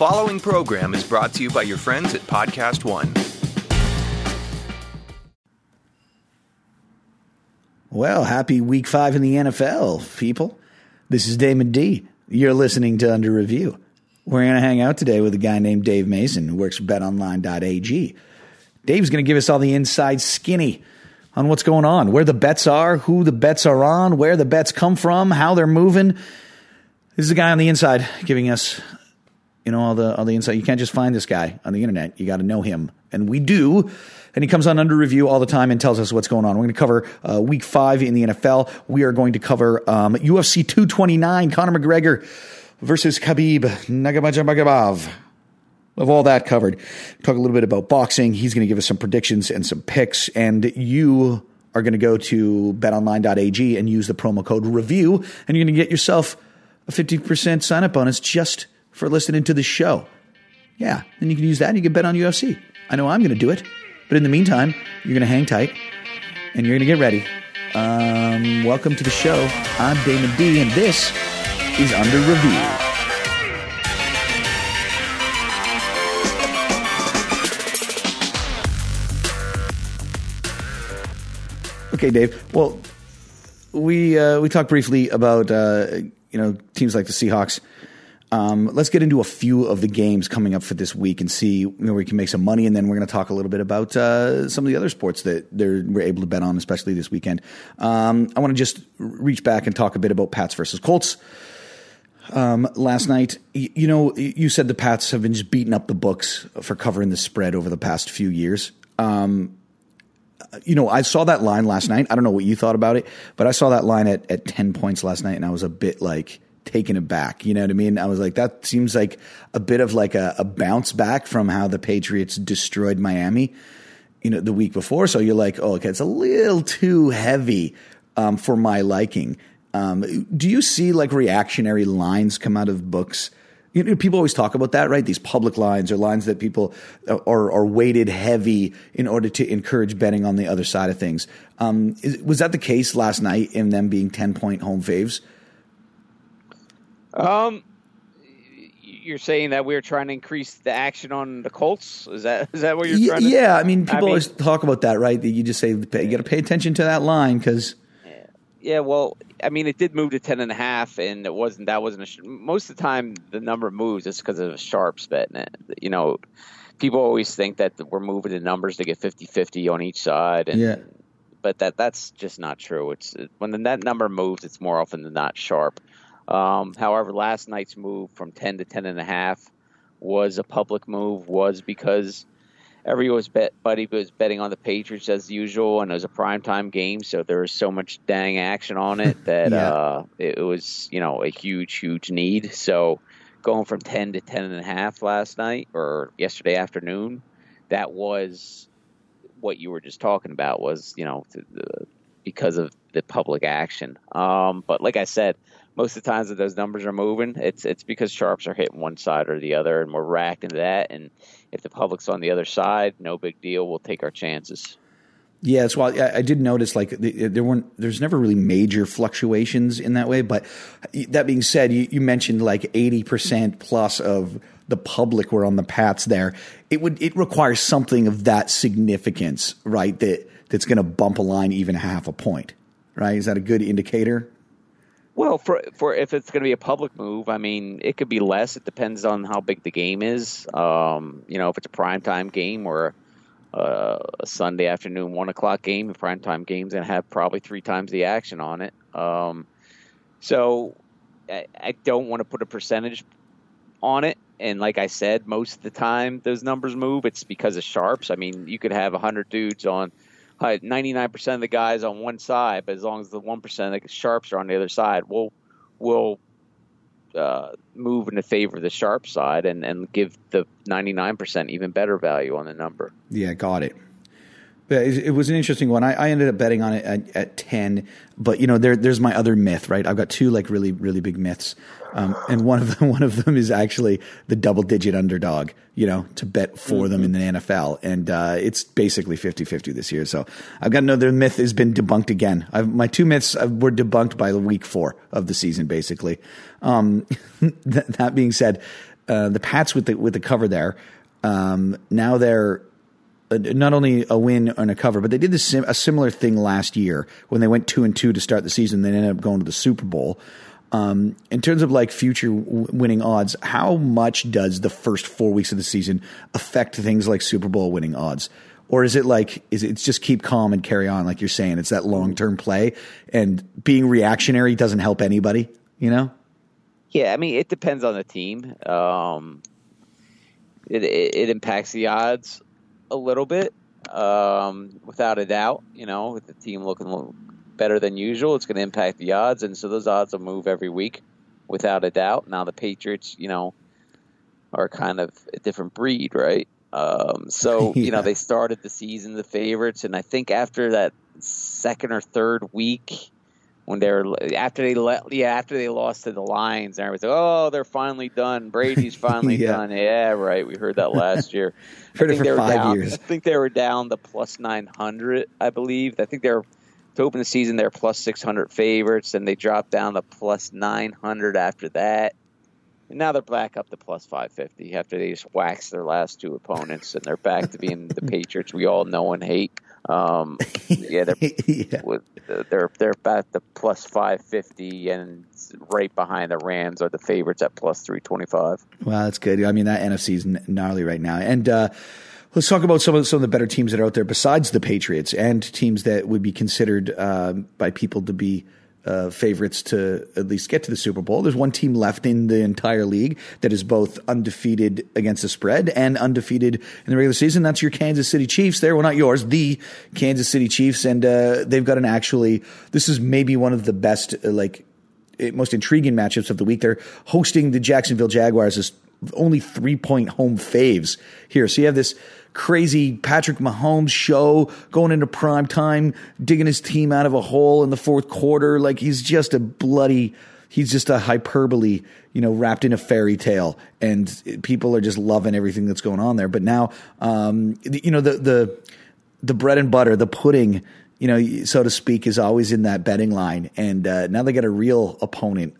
following program is brought to you by your friends at Podcast One. Well, happy week five in the NFL, people. This is Damon D. You're listening to Under Review. We're going to hang out today with a guy named Dave Mason who works for betonline.ag. Dave's going to give us all the inside skinny on what's going on, where the bets are, who the bets are on, where the bets come from, how they're moving. This is a guy on the inside giving us, you know, all the all the insight. You can't just find this guy on the internet. You got to know him, and we do. And he comes on under review all the time and tells us what's going on. We're going to cover uh, week five in the NFL. We are going to cover um, UFC 229, Conor McGregor versus Khabib Nurmagomedov. Of all that covered, talk a little bit about boxing. He's going to give us some predictions and some picks, and you are going to go to betonline.ag and use the promo code review, and you're going to get yourself a 50% sign up bonus just for listening to the show. Yeah, then you can use that and you can bet on UFC. I know I'm going to do it. But in the meantime, you're going to hang tight and you're going to get ready. Um, welcome to the show. I'm Damon D, and this is Under Review. Okay, Dave. Well, we uh, we talked briefly about uh, you know teams like the Seahawks. Um, let's get into a few of the games coming up for this week and see where we can make some money, and then we're going to talk a little bit about uh, some of the other sports that we're able to bet on, especially this weekend. Um, I want to just reach back and talk a bit about Pats versus Colts. Um, last night, you, you know, you said the Pats have been just beating up the books for covering the spread over the past few years. Um, you know, I saw that line last night. I don't know what you thought about it, but I saw that line at, at 10 points last night and I was a bit like taken aback. You know what I mean? I was like, that seems like a bit of like a, a bounce back from how the Patriots destroyed Miami, you know, the week before. So you're like, oh, okay, it's a little too heavy um, for my liking. Um, do you see like reactionary lines come out of books? You know, people always talk about that, right? These public lines or lines that people are, are weighted heavy in order to encourage betting on the other side of things. Um, is, was that the case last night in them being 10 point home faves? Um, you're saying that we're trying to increase the action on the Colts. Is that is that what you're yeah, trying to? Yeah, I mean, people I mean, always talk about that, right? That you just say you got to pay attention to that line because. Yeah, well, I mean, it did move to ten and a half, and it wasn't. That wasn't a. Most of the time, the number moves just because of a sharps bet. And You know, people always think that we're moving the numbers to get 50-50 on each side, and yeah. but that that's just not true. It's when the net number moves, it's more often than not sharp. Um, however, last night's move from 10 to 10 and a half was a public move, was because everyone bet, buddy was betting on the Patriots as usual, and it was a primetime game, so there was so much dang action on it that yeah. uh, it, it was, you know, a huge, huge need. So going from 10 to 10 and a half last night or yesterday afternoon, that was what you were just talking about was, you know, the, because of the public action. Um, but like I said, most of the times that those numbers are moving, it's it's because sharps are hitting one side or the other, and we're reacting to that. And if the public's on the other side, no big deal. We'll take our chances. Yeah, that's why I, I did notice like there weren't there's never really major fluctuations in that way. But that being said, you, you mentioned like eighty percent plus of the public were on the Pats there. It would it requires something of that significance, right? That that's going to bump a line even half a point, right? Is that a good indicator? Well, for for if it's going to be a public move, I mean, it could be less. It depends on how big the game is. Um, you know, if it's a prime time game or uh, a Sunday afternoon one o'clock game, a prime time game's going to have probably three times the action on it. Um, so I, I don't want to put a percentage on it. And like I said, most of the time those numbers move. It's because of sharps. I mean, you could have hundred dudes on 99% of the guys on one side, but as long as the 1% of the sharps are on the other side, we'll, we'll uh, move in the favor of the sharp side and, and give the 99% even better value on the number. Yeah, got it. It was an interesting one. I, I ended up betting on it at, at, ten, but you know, there, there's my other myth, right? I've got two like really, really big myths, um, and one of them, one of them is actually the double digit underdog. You know, to bet for mm-hmm. them in the NFL, and uh, it's basically 50-50 this year. So I've got another myth has been debunked again. I've, my two myths uh, were debunked by the week four of the season, basically. Um, that being said, uh, the Pats with the with the cover there. Um, now they're not only a win and a cover, but they did sim- a similar thing last year when they went two and two to start the season. They ended up going to the Super Bowl. Um, in terms of like future w- winning odds, how much does the first four weeks of the season affect things like Super Bowl winning odds? Or is it like, is it just keep calm and carry on, like you're saying? It's that long term play and being reactionary doesn't help anybody, you know? Yeah, I mean, it depends on the team. Um, it, it, it impacts the odds a little bit, um, without a doubt. You know, with the team looking better than usual, it's going to impact the odds, and so those odds will move every week, without a doubt. Now the Patriots, you know, are kind of a different breed, right? Um, so Yeah. you know they started the season the favorites, and I think after that second or third week, when they were after they let yeah after they lost to the Lions, and everyone's like, oh they're finally done, Brady's finally Yeah. done. Yeah, right. We heard that last year. I Heard it think for they were five down- years. I think they were down to plus nine hundred, I believe. I think they're to open the season they're plus six hundred favorites, and they dropped down to plus nine hundred after that. And now they're back up to plus five fifty after they just waxed their last two opponents, and they're back to being the Patriots we all know and hate. Um, yeah, they're yeah. with they're they're back to plus five fifty, and right behind the Rams are the favorites at plus three twenty five. Well, that's good. I mean, that NFC is gnarly right now. And uh, let's talk about some of some of the better teams that are out there besides the Patriots and teams that would be considered um, by people to be uh, favorites to at least get to the Super Bowl. There's one team left in the entire league that is both undefeated against the spread and undefeated in the regular season. That's your Kansas City Chiefs. There, well, not yours, the Kansas City Chiefs, and uh, they've got an actually. This is maybe one of the best uh, like eh, most intriguing matchups of the week. They're hosting the Jacksonville Jaguars as only three point home faves here. So you have this crazy Patrick Mahomes show going into prime time, digging his team out of a hole in the fourth quarter. Like he's just a bloody, he's just a hyperbole, you know, wrapped in a fairy tale. And people are just loving everything that's going on there. But now, um, you know, the, the, the bread and butter, the pudding, you know, so to speak, is always in that betting line. And uh, now they got a real opponent,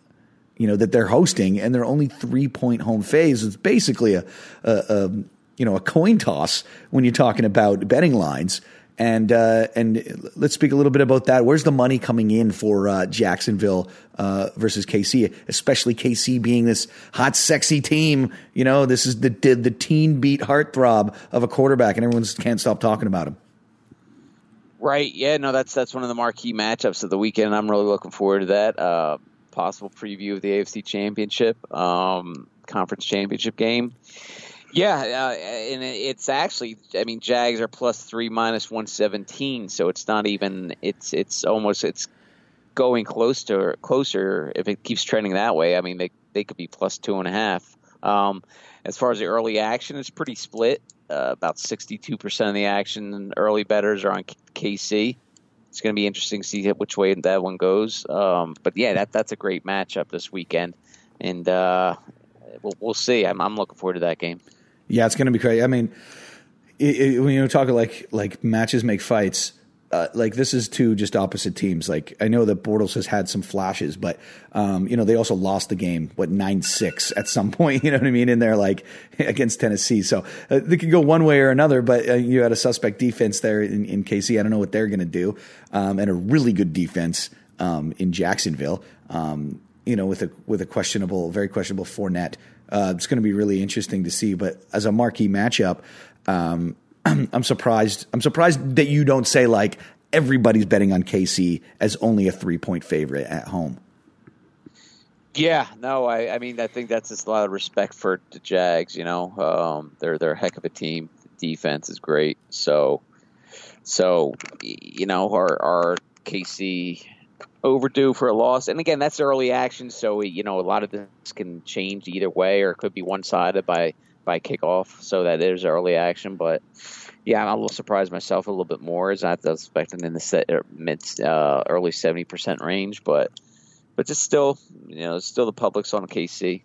you know, that they're hosting, and they're only three point home phase. It's basically a, a, a you know a coin toss when you're talking about betting lines. And uh, and let's speak a little bit about that. Where's the money coming in for uh, Jacksonville uh, versus KC, especially KC being this hot, sexy team? You know, this is the the, teen beat heartthrob of a quarterback, and everyone can't stop talking about him. Right. Yeah. No, that's that's one of the marquee matchups of the weekend. I'm really looking forward to that. Uh, possible preview of the AFC Championship, um, conference championship game. Yeah, uh, and it's actually, I mean, Jags are plus three minus one seventeen, so it's not even. It's it's almost it's going close to closer if it keeps trending that way. I mean, they they could be plus two and a half. Um, as far as the early action, it's pretty split. Uh, about sixty-two percent of the action early bettors are on KC. It's going to be interesting to see which way that one goes. Um, but yeah, that that's a great matchup this weekend, and uh, we'll, we'll see. I'm, I'm looking forward to that game. Yeah, it's going to be crazy. I mean, it, it, when you talk like like matches make fights, uh, like this is two just opposite teams. Like I know that Bortles has had some flashes, but um, you know they also lost the game what nine six at some point. You know what I mean? In there, like against Tennessee, so uh, they could go one way or another. But uh, you had a suspect defense there in, in KC. I don't know what they're going to do, um, and a really good defense um, in Jacksonville. Um, you know, with a with a questionable, very questionable Fournette. Uh, it's going to be really interesting to see. But as a marquee matchup, um, I'm surprised. I'm surprised that you don't say like everybody's betting on KC as only a three point favorite at home. Yeah, no, I, I mean, I think that's just a lot of respect for the Jags. You know, um, they're they're a heck of a team. Defense is great. So, so you know, our our KC overdue for a loss. And again, that's early action, so you know a lot of this can change either way, or it could be one sided by by kickoff. So that there's early action, but. Yeah, I'm a little surprised myself a little bit more as I was expecting in the set, er, mid uh, early seventy percent range, but but it's still you know still the public's on KC.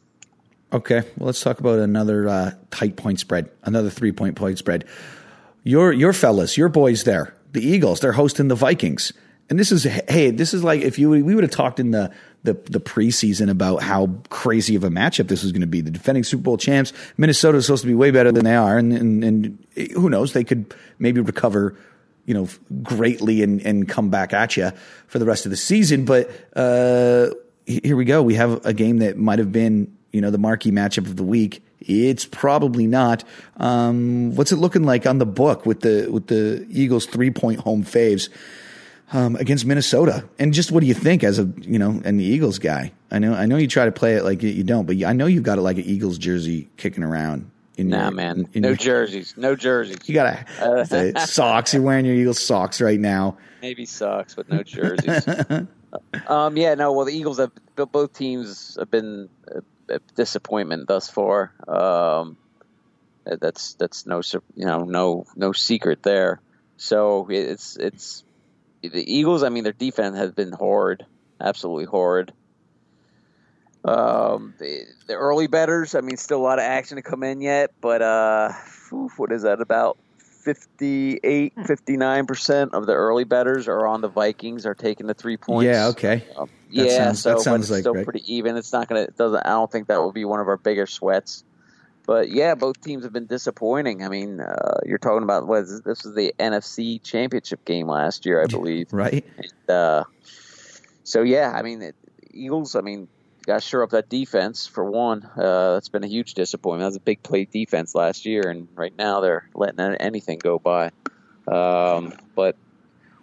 Okay, well, let's talk about another uh, tight point spread, another three point point spread. Your your fellas, your boys there, the Eagles, they're hosting the Vikings, And this is hey, this is like if you we would have talked in the the the preseason about how crazy of a matchup this was going to be. The defending Super Bowl champs, Minnesota is supposed to be way better than they are, and and, and who knows, they could maybe recover, you know, greatly and and come back at you for the rest of the season. But uh, here we go. We have a game that might have been you know the marquee matchup of the week. It's probably not. Um, what's it looking like on the book with the with the Eagles three point home faves? Um, against Minnesota. And just what do you think as a you know an Eagles guy? I know I know you try to play it like you don't, but I know you've got it like an Eagles jersey kicking around. In nah, your, man, in no your, jerseys, no jerseys. You got uh, socks. You're wearing your Eagles socks right now. Maybe socks, but no jerseys. um, yeah, no. Well, the Eagles have both teams have been a, a disappointment thus far. Um, that's that's no you know no no secret there. So it's it's the Eagles, I mean, their defense has been horrid, absolutely horrid. Um, the, the early bettors, I mean, still a lot of action to come in yet, but uh, what is that about? 58, 59% of the early bettors are on the Vikings, are taking the three points. Yeah, okay. Um, yeah, sounds, so that sounds like still right. pretty even. It's not going to, doesn't, I don't think that will be one of our bigger sweats. But yeah, both teams have been disappointing. I mean, uh, you're talking about what is this? was the NFC Championship game last year, I believe. Right. And, uh, so yeah, I mean, it, Eagles. I mean, got to shore up that defense for one. Uh, that's been a huge disappointment. That was a big play defense last year, and right now they're letting anything go by. Um, but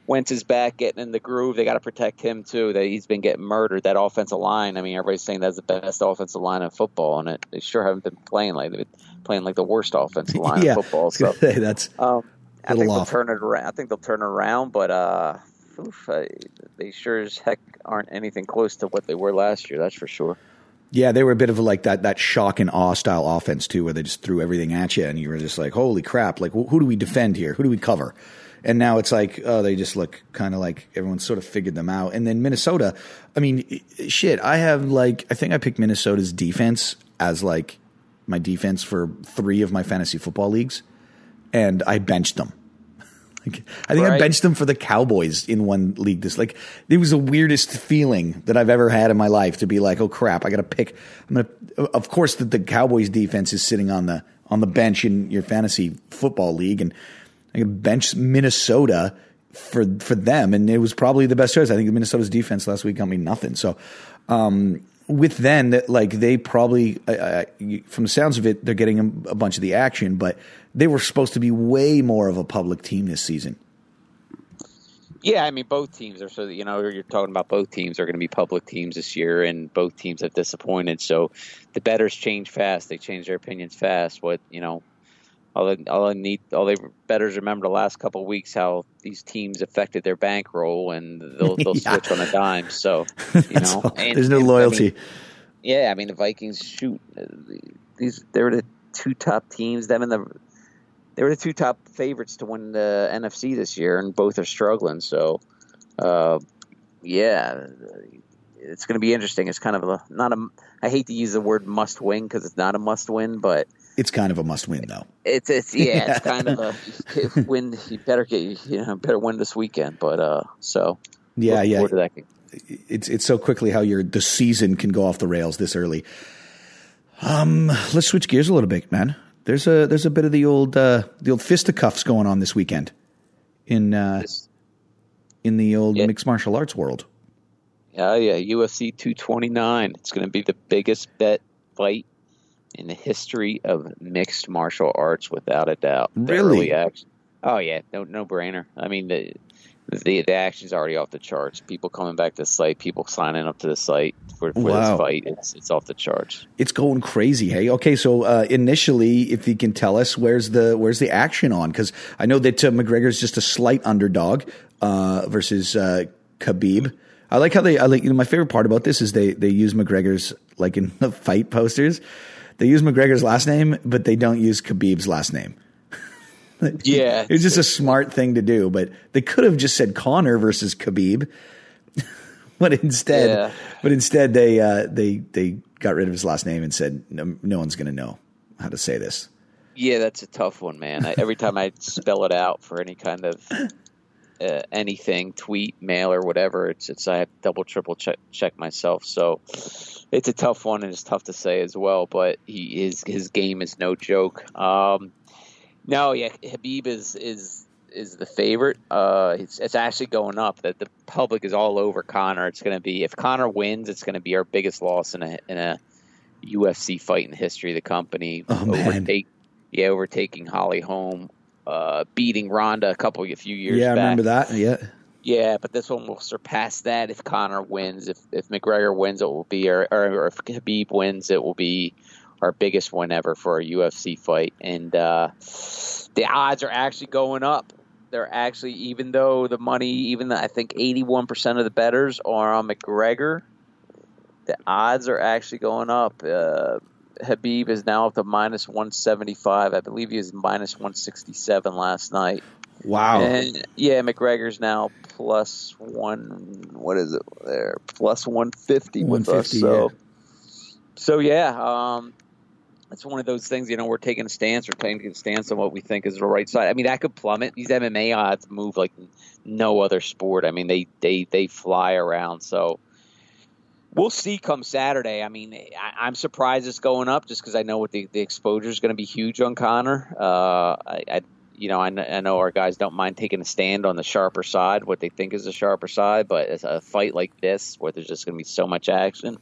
Wentz is back, getting in the groove. They got to protect him too. That he's been getting murdered. That offensive line. I mean, everybody's saying that's the best offensive line in football, and it, they sure haven't been playing like they've been playing like the worst offensive line yeah, in football. So say, that's um, I think off. they'll turn it around. I think they'll turn it around, but uh, oof, I, they sure as heck aren't anything close to what they were last year. That's for sure. Yeah, they were a bit of like that that shock and awe style offense too, where they just threw everything at you, and you were just like, "Holy crap! Like, who do we defend here? Who do we cover?" And now it's like oh they just look kind of like everyone sort of figured them out and then minnesota i mean shit i have like i think i picked minnesota's defense as like my defense for three of my fantasy football leagues and i benched them like, I think right. I benched them for the Cowboys in one league. This like it was the weirdest feeling that I've ever had in my life to be like, oh crap, I got to pick. I'm gonna. Of course, the, the Cowboys defense is sitting on the on the bench in your fantasy football league, and Bench Minnesota for for them, and it was probably the best choice. I think Minnesota's defense last week got me nothing. So um, with then that like they probably from the sounds of it, they're getting a, a bunch of the action, but they were supposed to be way more of a public team this season. Yeah, I mean, both teams are so you know you're talking about both teams are going to be public teams this year, and both teams have disappointed. So the bettors change fast; they change their opinions fast. What you know, all I, all I need, all they bettors remember the last couple of weeks how these teams affected their bankroll, and they'll they'll yeah. switch on a dime. So you know, and, there's no and, loyalty. I mean, yeah, I mean the Vikings shoot these. They were the two top teams. Them and the they were the two top favorites to win the NFC this year, and both are struggling. So, uh, yeah, it's going to be interesting. It's kind of a not a. I hate to use the word must win because it's not a must win, but it's kind of a must win, though. It's it's yeah, it's kind of a win. You better get you know better win this weekend. But uh, so yeah, yeah. It's it's so quickly how your the season can go off the rails this early. Um, let's switch gears a little bit, man. There's a there's a bit of the old uh, the old fisticuffs going on this weekend in uh, in the old yeah. mixed martial arts world. Yeah, yeah, UFC 229. It's going to be the biggest bet fight in the history of mixed martial arts, without a doubt. Really? Action. Oh yeah, no no brainer. I mean the the the action's already off the charts. People coming back to the site, people signing up to the site for, for wow. this fight. It's it's off the charts. It's going crazy. Hey, okay. So uh, initially, if you can tell us where's the where's the action on? Because I know that uh, McGregor's just a slight underdog uh, versus uh, Khabib. I like how they. I like you know, my favorite part about this is they they use McGregor's like in the fight posters they use McGregor's last name, but they don't use Khabib's last name. yeah, it was just a smart thing to do. But they could have just said Conor versus Khabib, but instead, yeah. but instead they uh, they they got rid of his last name and said no, no one's going to know how to say this. Yeah, that's a tough one, man. I, every time I spell it out for any kind of uh, anything, tweet, mail, or whatever. It's it's I have to double triple check check myself. So it's a tough one and it's tough to say as well. But he is his game is no joke. Um, no, yeah, Habib is is is the favorite. Uh, it's, it's actually going up. That the public is all over Conor. It's going to be if Conor wins, it's going to be our biggest loss in a in a UFC fight in the history of the company. Oh. Overtake, yeah, overtaking Holly Holm, uh, beating Ronda a couple a few years. Yeah, I back. remember that. Yeah. Yeah, but this one will surpass that if Conor wins. If if McGregor wins, it will be, or, or if Khabib wins, it will be our biggest win ever for a UFC fight. And uh, the odds are actually going up. They're actually, even though the money, even the, I think 81% of the bettors are on McGregor, the odds are actually going up. Uh, Habib is now up to minus 175. I believe he was minus 167 last night. Wow. And yeah, McGregor's now plus one. What is it there? Plus one fifty with us. 150, So, so yeah, um, it's one of those things. You know, we're taking a stance. We're taking a stance on what we think is the right side. I mean, that could plummet. These MMA odds move like no other sport. I mean, they they they fly around. So. We'll see come Saturday. I mean, I, I'm surprised it's going up just because I know what the, the exposure is going to be huge on Conor. Uh, I, I you know, I, I know our guys don't mind taking a stand on the sharper side, what they think is the sharper side, but it's a fight like this where there's just going to be so much action,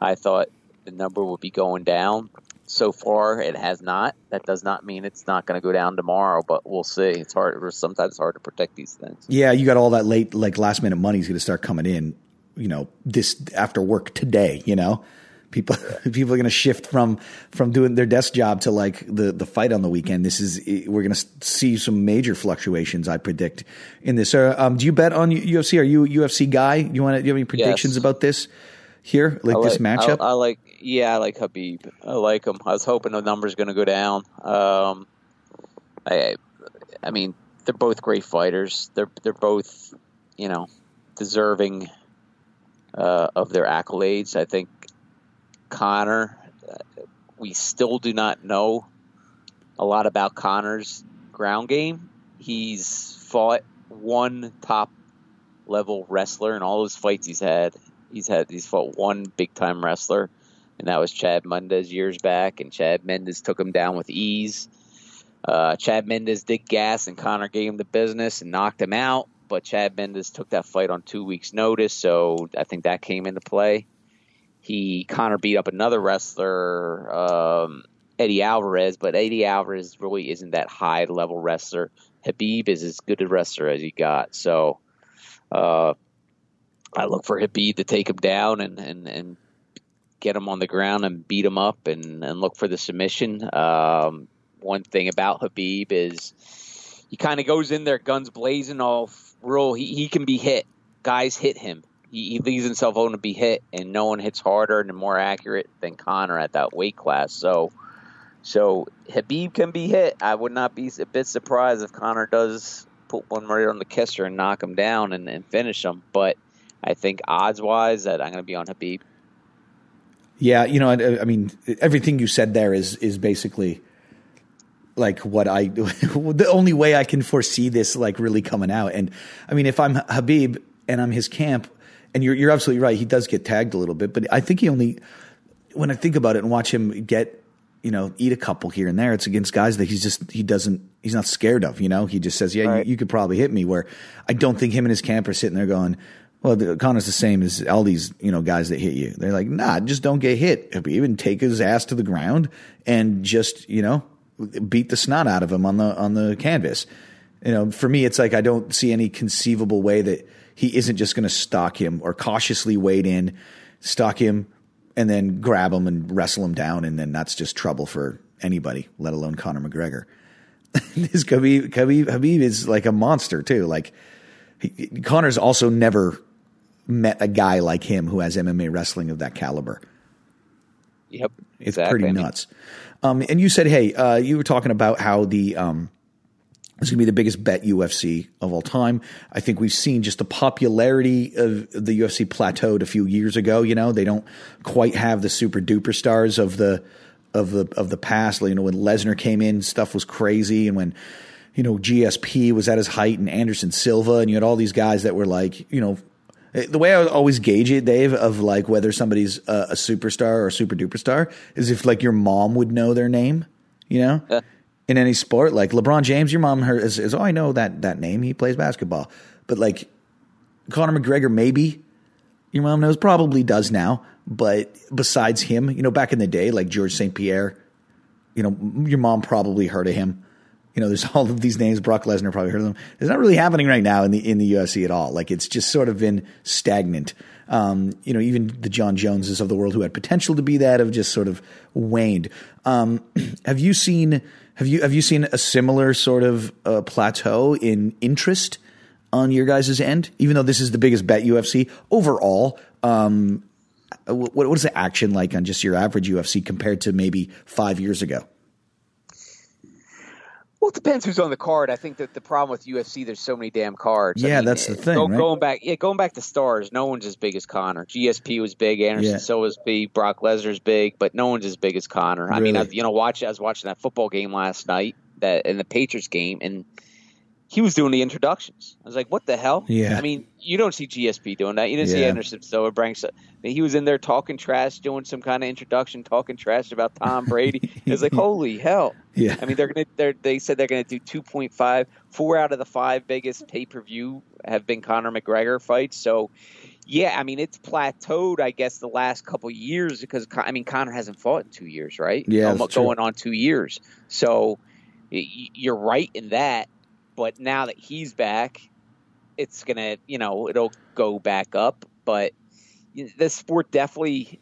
I thought the number would be going down. So far, it has not. That does not mean it's not going to go down tomorrow, but we'll see. It's hard. Sometimes it's hard to protect these things. Yeah, you got all that late, like last minute money is going to start coming in. You know, this after work today. You know, people people are going to shift from from doing their desk job to like the the fight on the weekend. This is we're going to see some major fluctuations. I predict in this. Uh, um, do you bet on UFC? Are you a UFC guy? You want to? Do you have any predictions Yes. about this here, like, I this matchup? I, I like, yeah, I like Habib. I like him. I was hoping the number's going to go down. Um, I, I mean, they're both great fighters. They're they're both, you know, deserving uh, of their accolades. I think Conor. uh, We still do not know a lot about Conor's ground game. He's fought one top level wrestler in all his fights he's had. He's had he's fought one big time wrestler, and that was Chad Mendes years back. And Chad Mendes took him down with ease. Uh, Chad Mendes did gas, and Conor gave him the business and knocked him out. But Chad Mendes took that fight on two weeks' notice, so I think that came into play. He Conor beat up another wrestler, um, Eddie Alvarez, but Eddie Alvarez really isn't that high level wrestler. Habib is as good a wrestler as he got, so uh, I look for Habib to take him down and, and, and get him on the ground and beat him up and, and look for the submission. Um, one thing about Habib is he kind of goes in there guns blazing, all real. He, he can be hit. Guys hit him. He, he leaves himself open to be hit, and no one hits harder and more accurate than Conor at that weight class. So, so Habib can be hit. I would not be a bit surprised if Conor does put one right on the kisser and knock him down and, and finish him. But I think odds wise that I'm going to be on Habib. Yeah, you know, I, I mean, everything you said there is is basically like what I the only way I can foresee this like really coming out. And I mean, if I'm Habib and I'm his camp, and you're you're absolutely right, he does get tagged a little bit, but I think he only when I think about it and watch him get you know eat a couple here and there, it's against guys that he's just he doesn't he's not scared of. You know, he just says, yeah, Right. you, you could probably hit me. Where I don't think him and his camp are sitting there going. Well, the, Conor's the same as all these, you know, guys that hit you. They're like, nah, just don't get hit. Habib and take his ass to the ground and just, you know, beat the snot out of him on the on the canvas. You know, for me, it's like I don't see any conceivable way that he isn't just going to stalk him or cautiously wade in, stalk him, and then grab him and wrestle him down, and then that's just trouble for anybody, let alone Conor McGregor. this Khabib, Khabib, Habib is like a monster too. Like he, Conor's also never met a guy like him who has MMA wrestling of that caliber. Yep, It's exactly. pretty nuts. Um, and you said, hey, uh, you were talking about how the um, it's going to be the biggest bet UFC of all time. I think we've seen just the popularity of the UFC plateaued a few years ago. You know, they don't quite have the super duper stars of the of the of the past. You know, when Lesnar came in, stuff was crazy, and when you know, GSP was at his height and Anderson Silva, and you had all these guys that were like, you know, Eh, the way I always gauge it, Dave, of like whether somebody's a, a superstar or a super duper star is if like your mom would know their name, you know, Yeah. in any sport. Like LeBron James, your mom her is, is oh, I know that that name. He plays basketball, but like Conor McGregor, maybe your mom knows, probably does now. But besides him, you know, back in the day, like George St. Pierre, you know, your mom probably heard of him. You know, there's all of these names. Brock Lesnar probably heard of them. It's not really happening right now in the in the UFC at all. Like it's just sort of been stagnant. Um, you know, even the Jon Joneses of the world who had potential to be that have just sort of waned. Um, have you seen have you have you seen a similar sort of uh, plateau in interest on your guys' end? Even though this is the biggest bet UFC overall, um, what, what is the action like on just your average UFC compared to maybe five years ago? Well, it depends who's on the card. I think that the problem with UFC, there's so many damn cards. I Yeah, mean, that's the eh, thing, Go, right? Going back, yeah, going back to stars, no one's as big as Conor. GSP was big, Anderson Yeah. Silva's big, Brock Lesnar's big, but no one's as big as Conor. I mean, I, Really? you know, watch. I was watching that football game last night, that in the Patriots game, and he was doing the introductions. I was like, what the hell? Yeah. I mean, you don't see GSP doing that. You didn't see Anderson Silva bring. so- He was in there talking trash, doing some kind of introduction, talking trash about Tom Brady. it was like, holy hell. Yeah. I mean, they're gonna. They're, they said they're gonna do 2.5. Four out of the five biggest pay per view have been Conor McGregor fights. So, yeah, I mean, it's plateaued. I guess the last couple years because I mean, Conor hasn't fought in two years, right? Yeah, true. going on two years. So, you're right in that. But now that he's back, it's gonna, you know, it'll go back up. But the sport definitely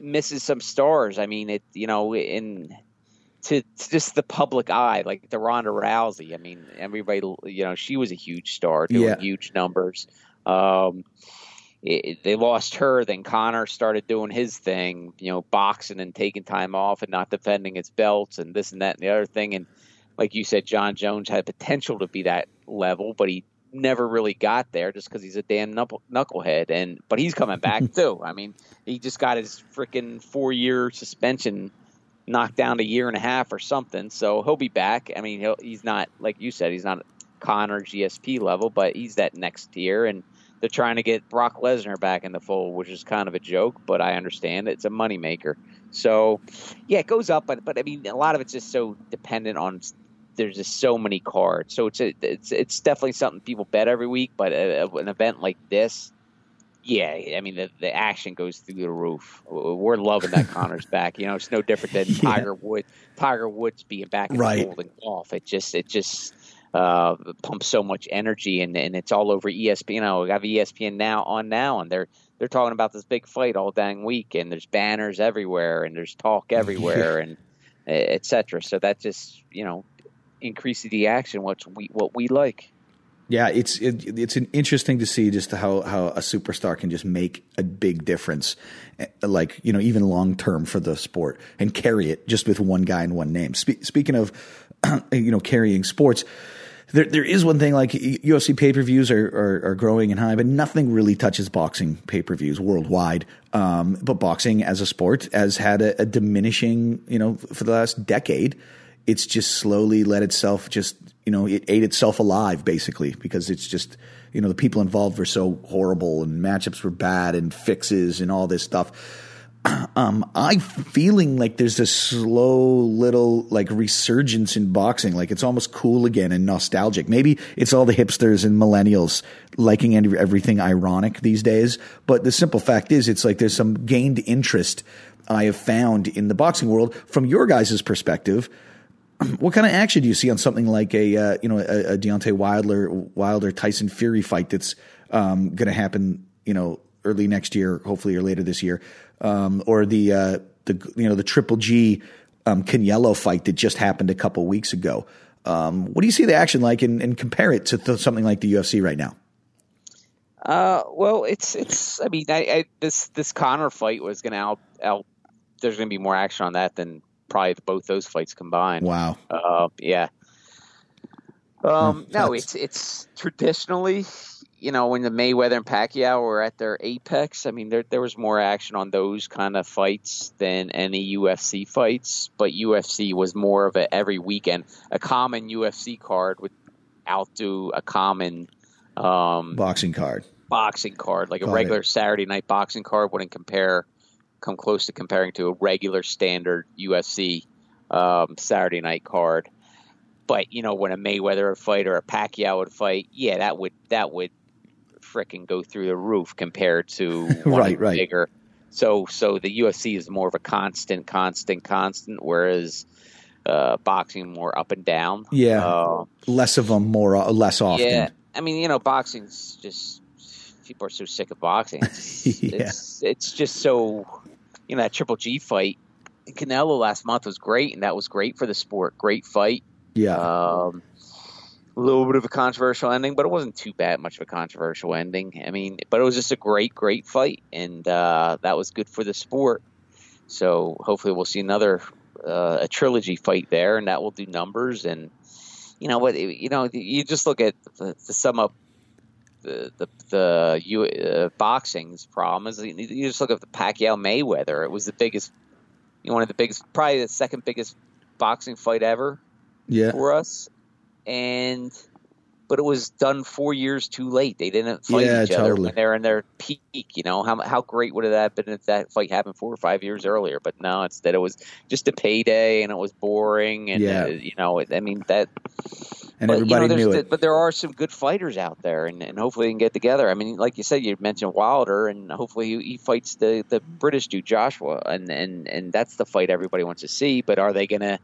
misses some stars. I mean, it, you know, in to, to just the public eye, like the Ronda Rousey. I mean, everybody, you know, she was a huge star, doing Yeah. huge numbers. Um, it- they lost her, then Conor started doing his thing, you know, boxing and taking time off and not defending his belts and this and that and the other thing. And like you said, Jon Jones had potential to be that level, but he never really got there just because he's a damn knucklehead. And but he's coming back too. I mean, he just got his freaking four year suspension knocked down to a year and a half or something. So he'll be back. I mean, he'll, he's not like you said, he's not Conor GSP level, but he's that next tier. And they're trying to get Brock Lesnar back in the fold, which is kind of a joke, but I understand it's a moneymaker. So yeah, it goes up, but but I mean, a lot of it's just so dependent on. There's just so many cards, so it's a, it's it's definitely something people bet every week. But uh an event like this, yeah, I mean the the action goes through the roof. We're loving that Conor's back. You know, it's no different than Yeah. Tiger Wood Tiger Woods being back in Right. the fold in golf. It just it just uh, pumps so much energy, and, and it's all over ESPN. You know, we have ESPN now on now, and they're they're talking about this big fight all dang week, and there's banners everywhere, and there's talk everywhere, and etc. So that just you know increases the action, what we what we like. Yeah, it's it, it's an interesting to see just how how a superstar can just make a big difference, eh, like you know even long term for the sport and carry it just with one guy and one name. Spe- speaking of you know carrying sports, there there is one thing like UFC pay per views are, are are growing and high, but nothing really touches boxing pay per views worldwide. Um, but boxing as a sport has had a, a diminishing you know for the last decade it's just slowly let itself just you know it ate itself alive basically because it's just you know the people involved were so horrible and matchups were bad and fixes and all this stuff. Um i'm feeling like there's this slow little like resurgence in boxing. Like it's almost cool again and nostalgic. Maybe it's all the hipsters and millennials liking everything ironic these days but the simple fact is it's like there's some gained interest i have found in the boxing world from your guys' perspective what kind of action do you see on something like a uh, you know a, a Deontay Wilder Wilder Tyson Fury fight that's um, going to happen you know early next year, hopefully or later this year, um, or the uh, the you know the Triple G um, Canelo fight that just happened a couple weeks ago. Um, what do you see the action like, and, and compare it to th- something like the UFC right now? Uh, well, it's it's. I mean, I, I this this Conor fight was going to out out. There's going to be more action on that than probably both those fights combined. Wow, Uh, yeah. Um, no, it's it's traditionally you know, when the Mayweather and Pacquiao were at their apex, I mean, there there was more action on those kind of fights than any UFC fights. But UFC was more of a every weekend. A common UFC card would outdo a common um, boxing card. Boxing card, like Got a regular Saturday night boxing card, wouldn't compare come close to comparing to a regular standard UFC um, Saturday night card. But you know, when a Mayweather would fight or a Pacquiao would fight, yeah, that would that would fricking go through the roof compared to one right, right. bigger. So so the UFC is more of a constant, constant, constant, whereas uh, boxing more up and down. Yeah, uh, less of them, more uh, less often. Yeah, I mean, you know, boxing's just people are so sick of boxing. It's, yeah. it's, it's just so you know that Triple G fight. Canelo last month was great, and that was great for the sport. Great fight. Yeah. Um, a little bit of a controversial ending, but it wasn't too bad, much of a controversial ending. I mean, but it was just a great, great fight, and uh, that was good for the sport. So hopefully, we'll see another uh, a trilogy fight there, and that will do numbers. And you know what? You know, you just look at to sum up the the the you, uh, boxing's problem is you just look at the Pacquiao Mayweather. It was the biggest, you know, one of the biggest, probably the second biggest boxing fight ever yeah. for us, and but it was done four years too late. They didn't fight Yeah, each other when they're in their peak. You know how how great would it have that been if that fight happened four or five years earlier? But no, instead it was just a payday and it was boring. And Yeah. uh, you know, it, I mean that. And but, everybody you know, knew it. But there are some good fighters out there, and, and hopefully they can get together. I mean, like you said, you mentioned Wilder, and hopefully he, he fights the, the British dude Joshua, and, and and that's the fight everybody wants to see. But are they gonna?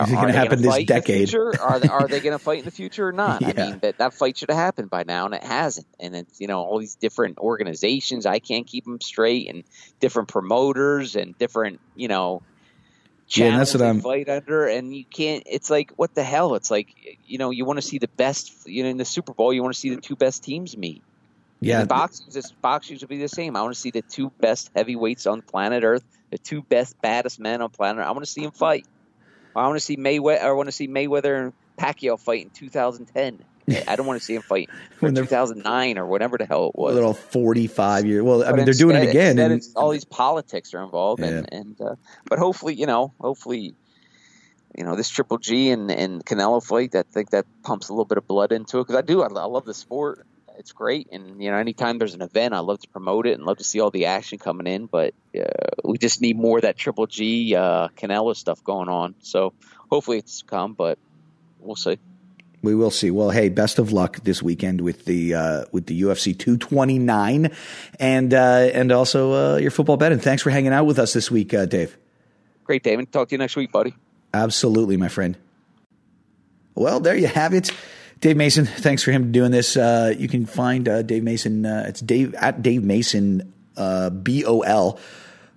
Is it gonna happen this the decade? Are they, are they going to fight in the future or not? I mean, that that fight should have happened by now, and it hasn't. And it's you know all these different organizations, I can't keep them straight, and different promoters and different you know Yeah, and that's what I'm- fight under, and you can't. It's like what the hell? It's like you know you want to see the best. You know, in the Super Bowl, you want to see the two best teams meet. Yeah. In boxing, this boxing should be the same. I want to see the two best heavyweights on planet Earth, the two best baddest men on planet. Earth. I want to see them fight. I want to see Mayweather. I want to see Mayweather and Pacquiao fight in 2010. I don't want to see him fight When in 2009 or whatever the hell it was. Little 45 year. Well, I But mean, they're doing it again. And, it's all these politics are involved, and and uh, but hopefully, you know, hopefully, you know, this Triple G and and Canelo fight, I think that pumps a little bit of blood into it because I do. I, I love the sport. It's great, and you know, anytime there's an event, I love to promote it and love to see all the action coming in. But uh, we just need more of that Triple G uh, Canelo stuff going on. So hopefully it's come, but we'll see. We will see. Well, hey, best of luck this weekend with the uh, with the UFC 229, and uh, and also uh, your football bet. And thanks for hanging out with us this week, uh, Dave. Great, David. Talk to you next week, buddy. Absolutely, my friend. Well, there you have it. Dave Mason, thanks for him doing this. Uh, you can find uh, Dave Mason. Uh, it's Dave at Dave Mason uh, B O L.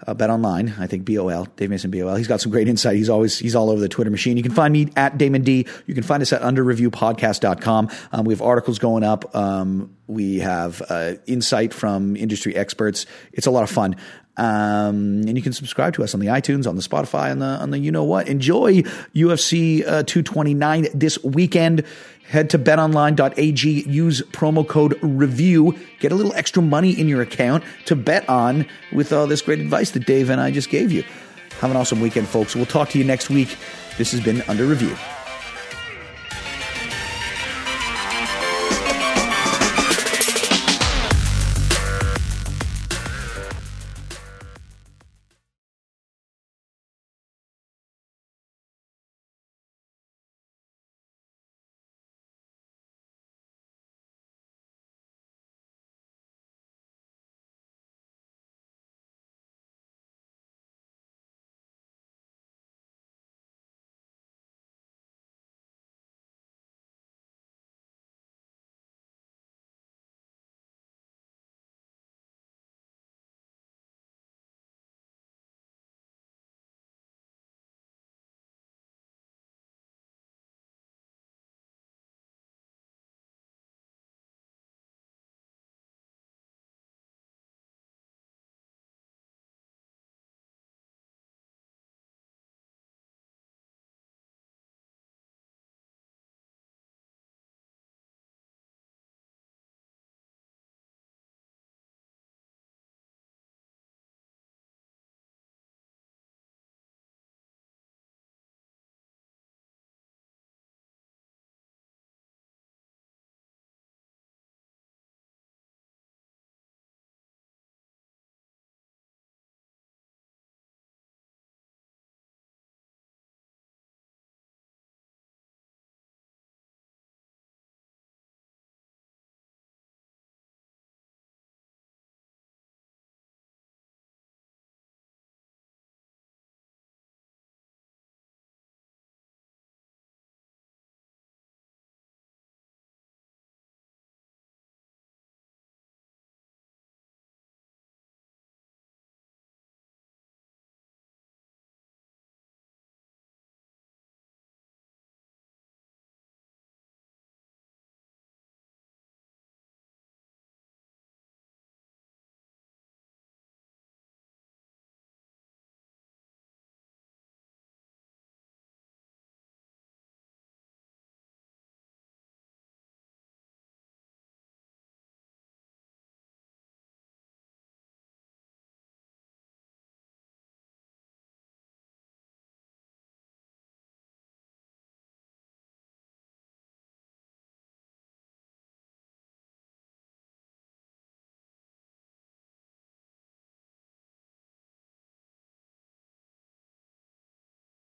Uh, bet online, I think B O L, Dave Mason B O L. He's got some great insight. He's always he's all over the Twitter machine. You can find me at Damon D. You can find us at underreviewpodcast.com. Um, we have articles going up. Um, we have uh, insight from industry experts. It's a lot of fun. Um, and you can subscribe to us on the iTunes, on the Spotify, on the on the you know what. Enjoy UFC uh, 229 this weekend. Head to betonline.ag, use promo code review, get a little extra money in your account to bet on with all this great advice that Dave and I just gave you. Have an awesome weekend, folks. We'll talk to you next week. This has been Under Review.